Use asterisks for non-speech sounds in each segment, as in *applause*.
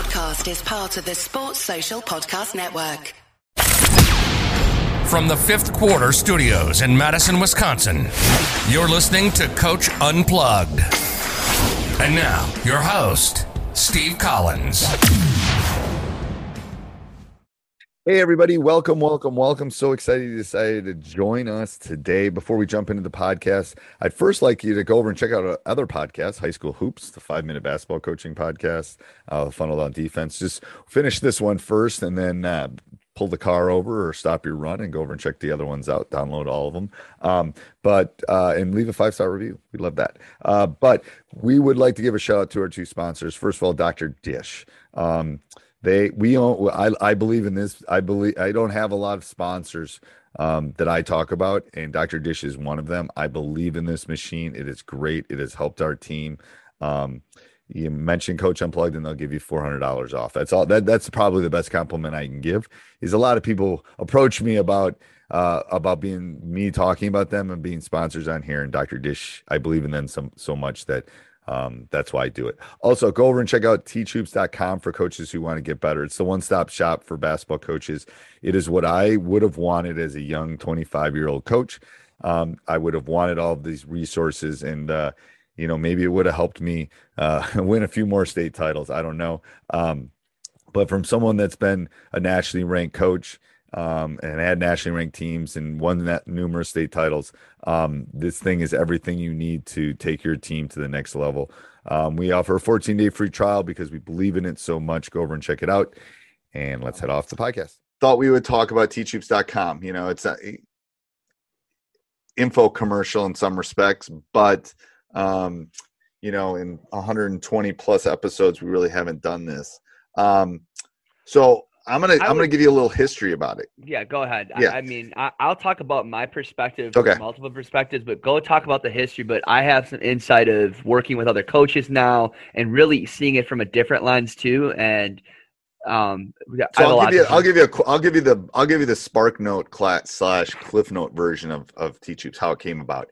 podcast is part of the Sports Social Podcast Network. From the fifth quarter studios in Madison, Wisconsin, you're listening to Coach Unplugged. And now, your host, Steve Collins. Hey, everybody. Welcome, welcome, welcome. So excited you decided to join us today. Before we jump into the podcast, I'd first like you to go over and check out our other podcasts High School Hoops, the five minute basketball coaching podcast, uh, Funnel Down Defense. Just finish this one first and then uh, pull the car over or stop your run and go over and check the other ones out. Download all of them. Um, but, uh, and leave a five star review. We love that. Uh, but we would like to give a shout out to our two sponsors. First of all, Dr. Dish. Um, they we own I, I believe in this i believe i don't have a lot of sponsors um, that i talk about and dr dish is one of them. I believe in this machine. It is great. It has helped our team. Um, you mention coach unplugged and they'll give you $400 off. That's all that that's probably the best compliment i can give is a lot of people approach me about uh, about being me talking about them and being sponsors on here and dr dish i believe in them so, so much that um, that's why I do it. Also, go over and check out teachhoops.com for coaches who want to get better. It's the one stop shop for basketball coaches. It is what I would have wanted as a young 25 year old coach. Um, I would have wanted all of these resources and, uh, you know, maybe it would have helped me uh, *laughs* win a few more state titles. I don't know. Um, but from someone that's been a nationally ranked coach, um, and had nationally ranked teams and won that numerous state titles. Um, this thing is everything you need to take your team to the next level. Um, we offer a 14 day free trial because we believe in it so much. Go over and check it out. And let's head off the podcast. Thought we would talk about teachhoops.com. You know, it's a info commercial in some respects, but um, you know, in 120 plus episodes, we really haven't done this. Um, so I'm gonna I am gonna give you a little history about it. Yeah, go ahead. Yeah. I, I mean, I, will talk about my perspective, okay. multiple perspectives, but go talk about the history. But I have some insight of working with other coaches now and really seeing it from a different lens too. And um, so I'll give you, I'll give you a, I'll give you the, I'll give you the Spark Note class slash Cliff Note version of of Teach Hoops, how it came about.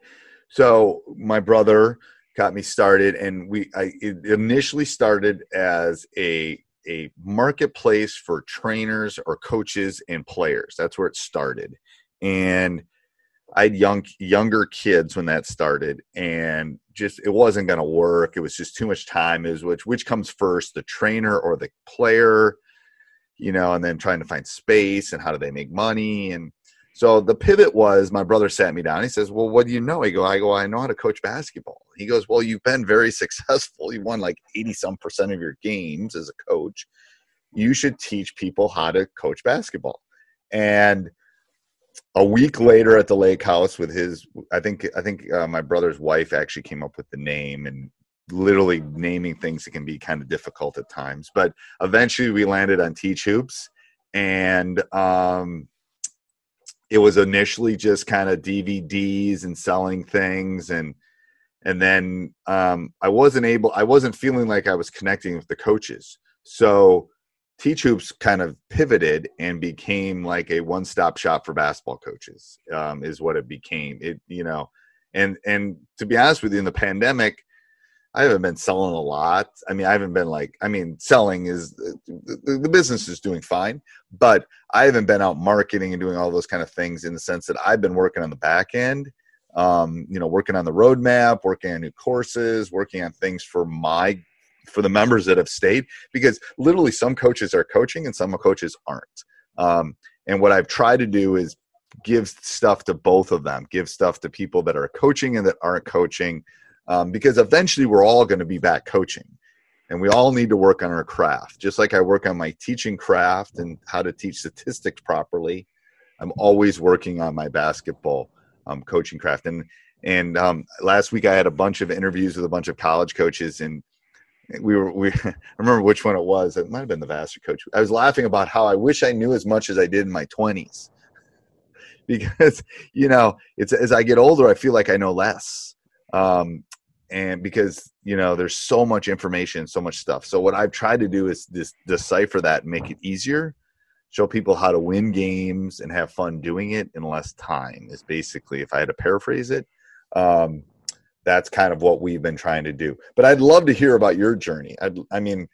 So my brother got me started, and we, I initially started as a a marketplace for trainers or coaches and players. That's where it started. And I had young younger kids when that started, and just it wasn't going to work. It was just too much time. Is which which comes first, the trainer or the player, you know? And then trying to find space and how do they make money and so the pivot was my brother sat me down. He says, Well, what do you know? I go, I go, I know how to coach basketball. He goes, Well, you've been very *laughs* successful. You won like 80 some percent of your games as a coach. You should teach people how to coach basketball. And a week later at the lake house with his i think i think uh, my brother's wife actually came up with the name and literally naming things that can be kind of difficult at times but eventually we landed on teach hoops and um, it was initially just kind of DVDs and selling things and and then um, I wasn't able I wasn't feeling like I was connecting with the coaches. So Teach Hoops kind of pivoted and became like a one-stop shop for basketball coaches um, is what it became. It you know and and to be honest with you in the pandemic I haven't been selling a lot. I mean, I haven't been like, I mean, selling is the, the, business is doing fine, but I haven't been out marketing and doing all those kind of things in the sense that I've been working on the back end, um, you know, working on the roadmap, working on new courses, working on things for my, for the members that have stayed, because literally some coaches are coaching and some coaches aren't. Um, and what I've tried to do is give stuff to both of them, give stuff to people that are coaching and that aren't coaching um, because eventually we're all going to be back coaching and we all need to work on our craft. Just like i work on my teaching craft and how to teach statistics properly i'm always working on my basketball um, coaching craft. And and um, last week i had a bunch of interviews with a bunch of college coaches and we were we *laughs* i remember which one it was. It might have been the vassar coach. I was laughing about how i wish i knew as much as i did in my 20s *laughs* because you know it's as i get older i feel like i know less. Um, and because you know there's so much information so much stuff so what i've tried to do is this decipher that and make it easier show people how to win games and have fun doing it in less time is basically if i had to paraphrase it um, that's kind of what we've been trying to do but i'd love to hear about your journey I'd, i mean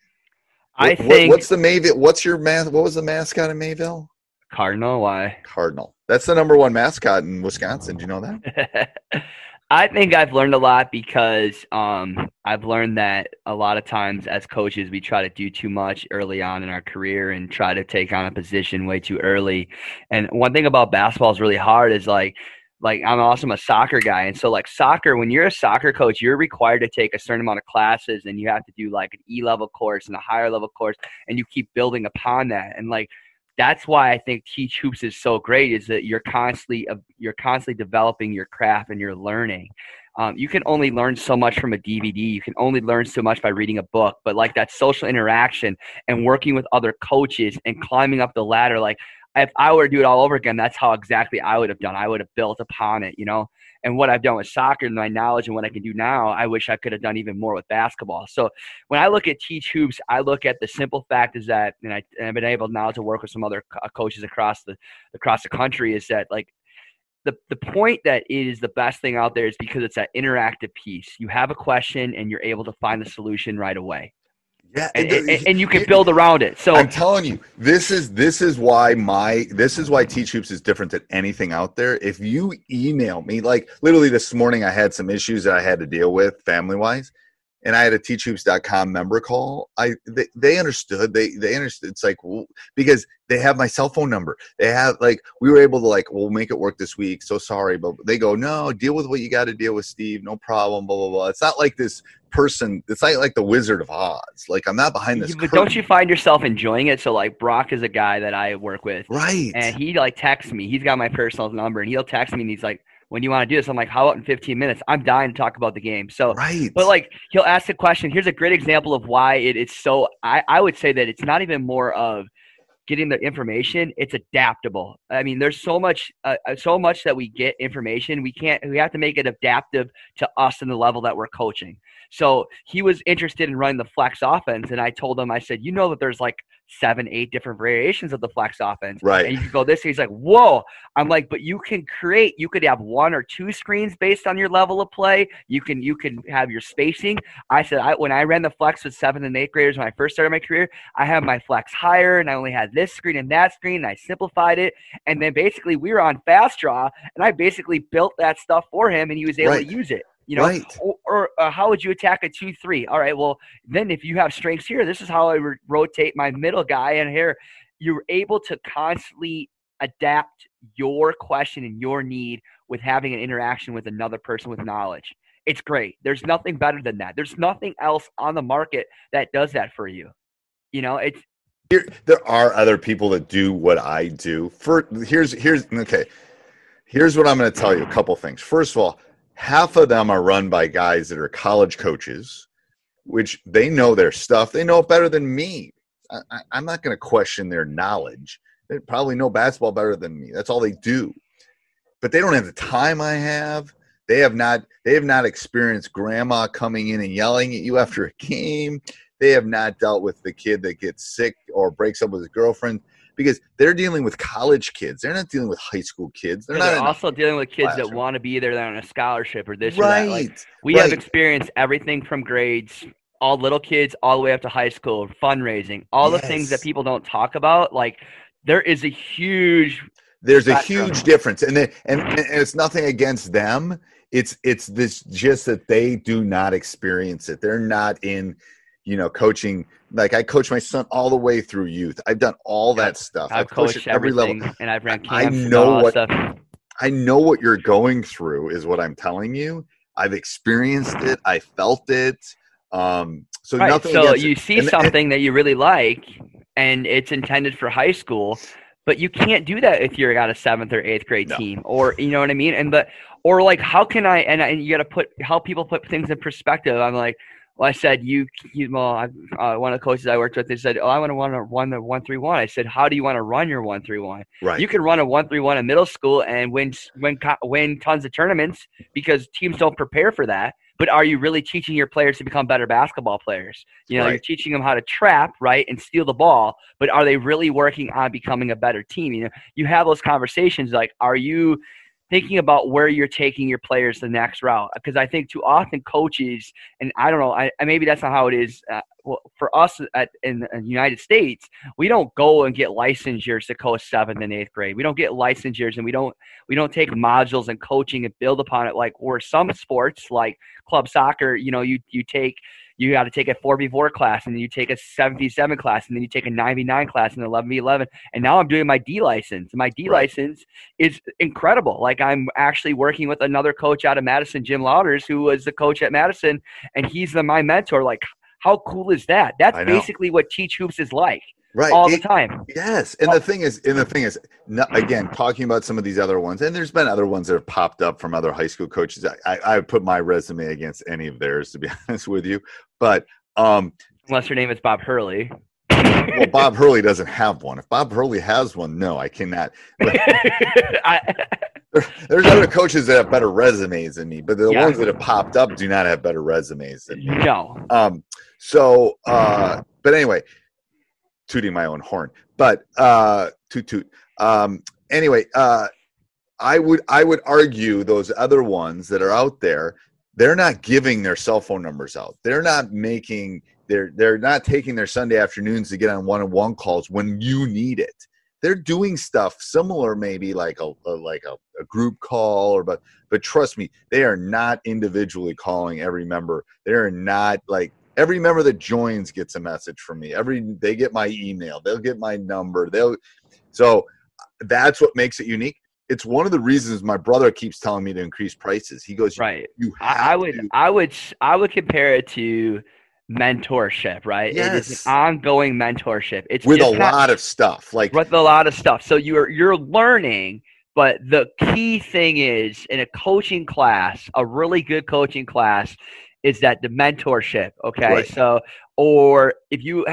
I What- what- think what's the Mayville? What's your mas- What was the mascot in Mayville? Cardinal. Why? Cardinal. That's the number one mascot in Wisconsin. Do you know that? *laughs* I think I've learned a lot because um, I've learned that a lot of times as coaches we try to do too much early on in our career and try to take on a position way too early. And one thing about basketball is really hard is like like I'm also a soccer guy and so like soccer when you're a soccer coach you're required to take a certain amount of classes and you have to do like an E level course and a higher level course and you keep building upon that and like that's why I think Teach Hoops is so great is that you're constantly uh, you're constantly developing your craft and you're learning. Um, you can only learn so much from a DVD. You can only learn so much by reading a book. But like that social interaction and working with other coaches and climbing up the ladder, like if I were to do it all over again, that's how exactly I would have done. I would have built upon it, you know. And what I've done with soccer and my knowledge and what I can do now, I wish I could have done even more with basketball. So when I look at Teach Hoops, I look at the simple fact is that, and, I, I've been able now to work with some other co- uh, coaches across the across the country, is that like the the point that is the best thing out there is because it's that interactive piece. You have a question and you're able to find the solution right away, Yeah, and, and, and you can build around it. So I'm telling you, this is this is why my this is why Teach Hoops is different than anything out there. If you email me, like literally this morning, I had some issues that I had to deal with family wise, and I had a teachhoops.com member call. I they, they understood. They they understood. It's like well, because they have my cell phone number. They have like we were able to like we'll make it work this week. So sorry, but they go no, deal with what you got to deal with, Steve. No problem. Blah blah blah. It's not like this person. It's not like the Wizard of Oz. Like I'm not behind this. but don't you find yourself enjoying it? So like Brock is a guy that I work with, Right. and he like texts me. He's got my personal number, and he'll text me, and he's like, "When you want to do this?" I'm like, "How about in 15 minutes?" I'm dying to talk about the game. So right. But like he'll ask a question. Here's a great example of why it, it's so. I, I would say that it's not even more of getting the information. It's adaptable. I mean, there's so much, uh, uh, so much that we get information. We can't. We have to make it adaptive to us and the level that we're coaching. So he was interested in running the flex offense, and I told him, I said, you know that there's like seven, eight different variations of the flex offense, Right. And you can go this. He's like, whoa. I'm like, but you can create. You could have one or two screens based on your level of play. You can you can have your spacing. I said I when I ran the flex with seventh and eighth graders when I first started my career, I had my flex higher and I only had this screen and that screen and I simplified it. And then basically we were on fast draw and I basically built that stuff for him and he was able Right. to use it. You know, Right. or, or uh, how would you attack a two three? All right, well then if you have strengths here, this is how I would rotate my middle guy in here. You're able to constantly adapt your question and your need with having an interaction with another person with knowledge. It's great. There's nothing better than that. There's nothing else on the market that does that for you. You know, it's Here, there are other people that do what I do. For here's here's okay. Here's what I'm going to tell you. A couple things. First of all, half of them are run by guys that are college coaches, which they know their stuff. They know it better than me. I, I'm not going to question their knowledge. They probably know basketball better than me. That's all they do. But they don't have the time I have. They have not. They have not experienced grandma coming in and yelling at you after a game they have not dealt with the kid that gets sick or breaks up with his girlfriend because they're dealing with college kids. They're not dealing with high school kids. They're they're, not also dealing with kids that want to be there, they're on a scholarship or this or that. Like, right. we have experienced everything from grades, all little kids, all the way up to high school, fundraising, all the things that people don't talk about. Like there is a huge There's a huge difference, and they, and and it's nothing against them. It's it's this just that they do not experience it. They're not in, you know, coaching. Like I coach my son all the way through youth. I've done all that stuff. I've coached coached every level. and I've ran I camps and know what- stuff. I know what you're going through is what I'm telling you. I've experienced it. I felt it. Um, so Right. nothing. So against it. you see And- and- something that you really like and it's intended for high school, but you can't do that if you're got a seventh or eighth grade No. team or you know what I mean? And but or like how can I and, I, and you gotta put how people put things in perspective. I'm like well, I said you, you well, I, uh, one of the coaches I worked with, they said, "Oh, I want to run a run the one three one." I said, "How do you want to run your one three one?" right. You can run a one three one in middle school and win win win tons of tournaments because teams don't prepare for that. But are you really teaching your players to become better basketball players? You know, you're teaching them how to trap, right, and steal the ball. But are they really working on becoming a better team? You know, you have those conversations like, are you thinking about where you're taking your players the next route. Because I think too often coaches, and I don't know, I, maybe that's not how it is. Uh, well, for us at, in, in the United States, we don't go and get licensures to coach seventh and eighth grade. We don't get licensures, and we don't we don't take modules and coaching and build upon it like or some sports like club soccer. You know, you you take you got to take a 4v4 class and then you take a 7v7 class and then you take a 9v9 class and 11v11 and now i'm doing my d license. My d right. license is incredible. Like i'm actually working with another coach out of madison jim lauders who was the coach at madison and he's the, my mentor. Like how cool is that? That's basically what teach hoops is like right. all the time. Yes. And the thing is and the thing is again talking about some of these other ones and there's been other ones that have popped up from other high school coaches. I i put my resume against any of theirs to be *laughs* honest with you. But um unless your name is bob hurley. Well bob *laughs* hurley doesn't have one. If bob hurley has one no i cannot. *laughs* I, there's other coaches that have better resumes than me but the yeah. ones that have popped up do not have better resumes than me. No. Um so uh but anyway tooting my own horn, but uh, toot toot. Um, anyway, uh, I would I would argue those other ones that are out there, they're not giving their cell phone numbers out. They're not making they're they're not taking their Sunday afternoons to get on one on one calls when you need it. They're doing stuff similar, maybe like a, a like a, a group call, or but but trust me, they are not individually calling every member. They are not like every member that joins gets a message from me. Every they get my email they'll get my number they'll so uh, that's what makes it unique. It's one of the reasons my brother keeps telling me to increase prices. He goes right. you I, would to. i would i would compare it to mentorship right? Yes. it is an ongoing mentorship. It's with a not, lot of stuff like with a lot of stuff. So you're you're learning but the key thing is in a coaching class a really good coaching class is that the mentorship okay right. so or if you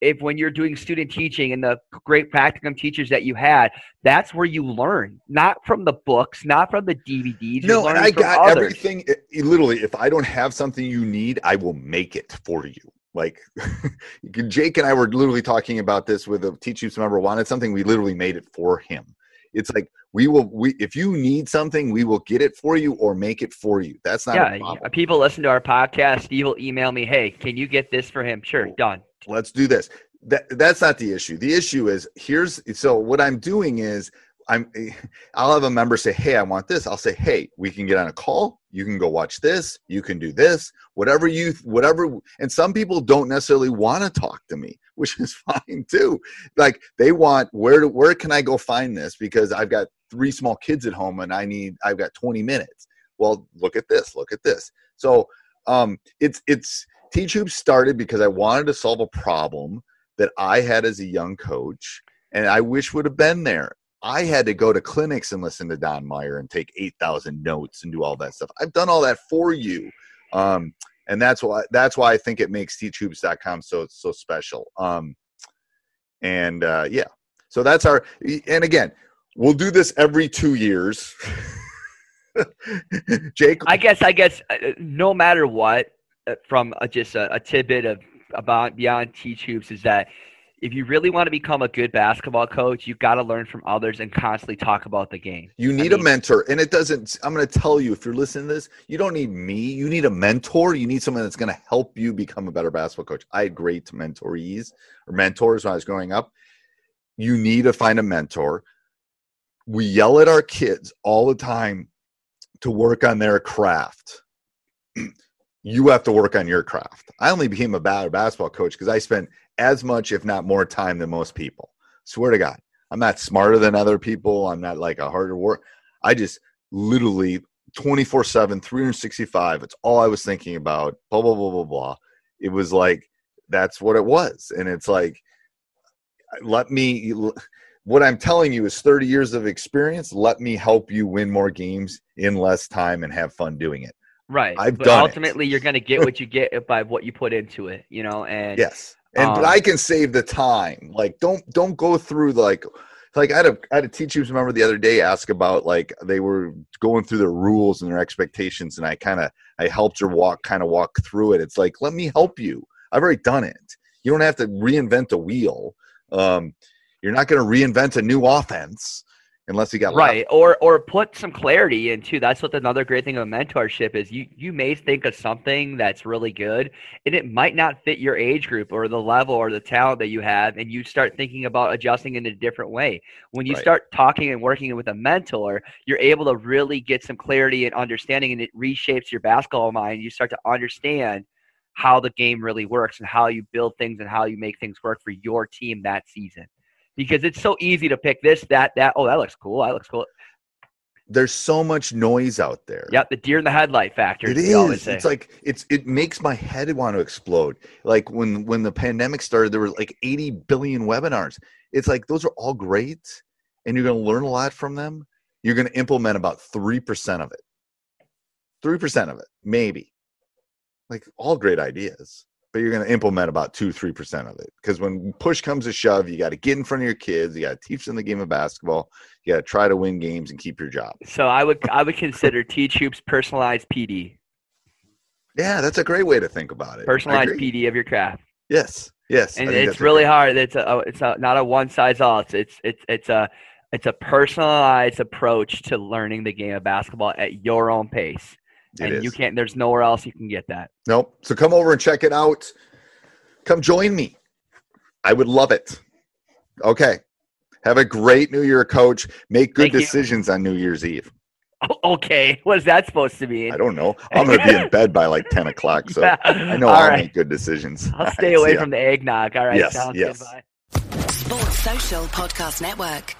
if when you're doing student teaching and the great practicum teachers that you had that's where you learn not from the books not from the dvds no and i got others. everything it, it, literally if i don't have something you need i will make it for you like *laughs* jake and i were literally talking about this with a teach you member wanted something we literally made it for him it's like we will we if you need something we will get it for you or make it for you. That's not yeah people listen to our podcast steve will email me hey can you get this for him? Sure done. Let's do this. That that's not the issue. The issue is here's so what i'm doing is I'm *laughs* I'll have a member say, "Hey, I want this." I'll say, "Hey, we can get on a call. You can go watch this. You can do this. Whatever you whatever." And some people don't necessarily want to talk to me, *laughs* which is fine too. Like they want where where can I go find this because I've got three small kids at home and I need I've got 20 minutes. Well, look at this. Look at this. So, um it's it's Teach Hoops started because I wanted to solve a problem that I had as a young coach and I wish would have been there. I had to go to clinics and listen to Don Meyer and take 8,000 notes and do all that stuff. I've done all that for you. Um, and that's why that's why I think it makes teachhoops.com so so special. Um, and uh, yeah, so that's our. And again, we'll do this every two years. *laughs* Jake, I guess I guess uh, no matter what, uh, from a, just a, a tidbit of about beyond teach hoops is that if you really want to become a good basketball coach, you've got to learn from others and constantly talk about the game. You need I mean, a mentor. And it doesn't, I'm going to tell you, if you're listening to this, you don't need me. You need a mentor. You need someone that's going to help you become a better basketball coach. I had great mentorees or mentors when I was growing up. You need to find a mentor. We yell at our kids all the time to work on their craft. *clears throat* you have to work on your craft. I only became a bad basketball coach because I spent as much, if not more, time than most people. Swear to God, I'm not smarter than other people. I'm not like a harder work. I just literally 24 7, 365. It's all I was thinking about. Blah, blah, blah, blah, blah. It was like, that's what it was. And it's like, let me, what I'm telling you is 30 years of experience. Let me help you win more games in less time and have fun doing it. Right. I've but done ultimately it. you're going to get what you get by what you put into it, you know, and yes and um, but I can save the time. Like don't don't go through like like I had a I had a teacher remember the other day ask about like they were going through their rules and their expectations, and I kind of I helped her walk kind of walk through it. It's like let me help you. I've already done it. You don't have to reinvent the wheel. Um, you're not going to reinvent a new offense. Unless he got right or or put some clarity into that's what another great thing of mentorship is you you may think of something that's really good and it might not fit your age group or the level or the talent that you have and you start thinking about adjusting in a different way. When you Right. start talking and working with a mentor you're able to really get some clarity and understanding and it reshapes your basketball mind. You start to understand how the game really works and how you build things and how you make things work for your team that season because it's so easy to pick this, that, that. Oh, that looks cool. That looks cool. there's so much noise out there. Yep, the deer in the headlight factor. It as we always say. It's like it's it makes my head want to explode. Like when when the pandemic started, there were like 80 billion webinars. It's like those are all great, and you're going to learn a lot from them. You're going to implement about three percent of it. Three percent of it, maybe. Like all great ideas, but you're going to implement about two, three percent of it. Because when push comes to shove, you got to get in front of your kids. You got to teach them the game of basketball. You got to try to win games and keep your job. so I would I would consider Teach Hoops personalized PD, Yeah, that's a great way to think about it. Personalized. PD of your craft, Yes, yes. And it's really great- hard. It's a oh, it's a, not a one size all. It's it's it's it's a it's a personalized approach to learning the game of basketball at your own pace, It and is. you can't. There's nowhere else you can get that. Nope. So come over and check it out. Come join me. I would love it. Okay. Have a great New Year, Coach. Make good Thank you. decisions on New Year's Eve. *laughs* Okay, what is that supposed to mean? I don't know. I'm going to be in *laughs* bed by like 10 o'clock, so I know All I'll right. make good decisions. I'll *laughs* All stay right, away from the eggnog. All right, Yes, yes. good. Bye. Sports Social Podcast Network.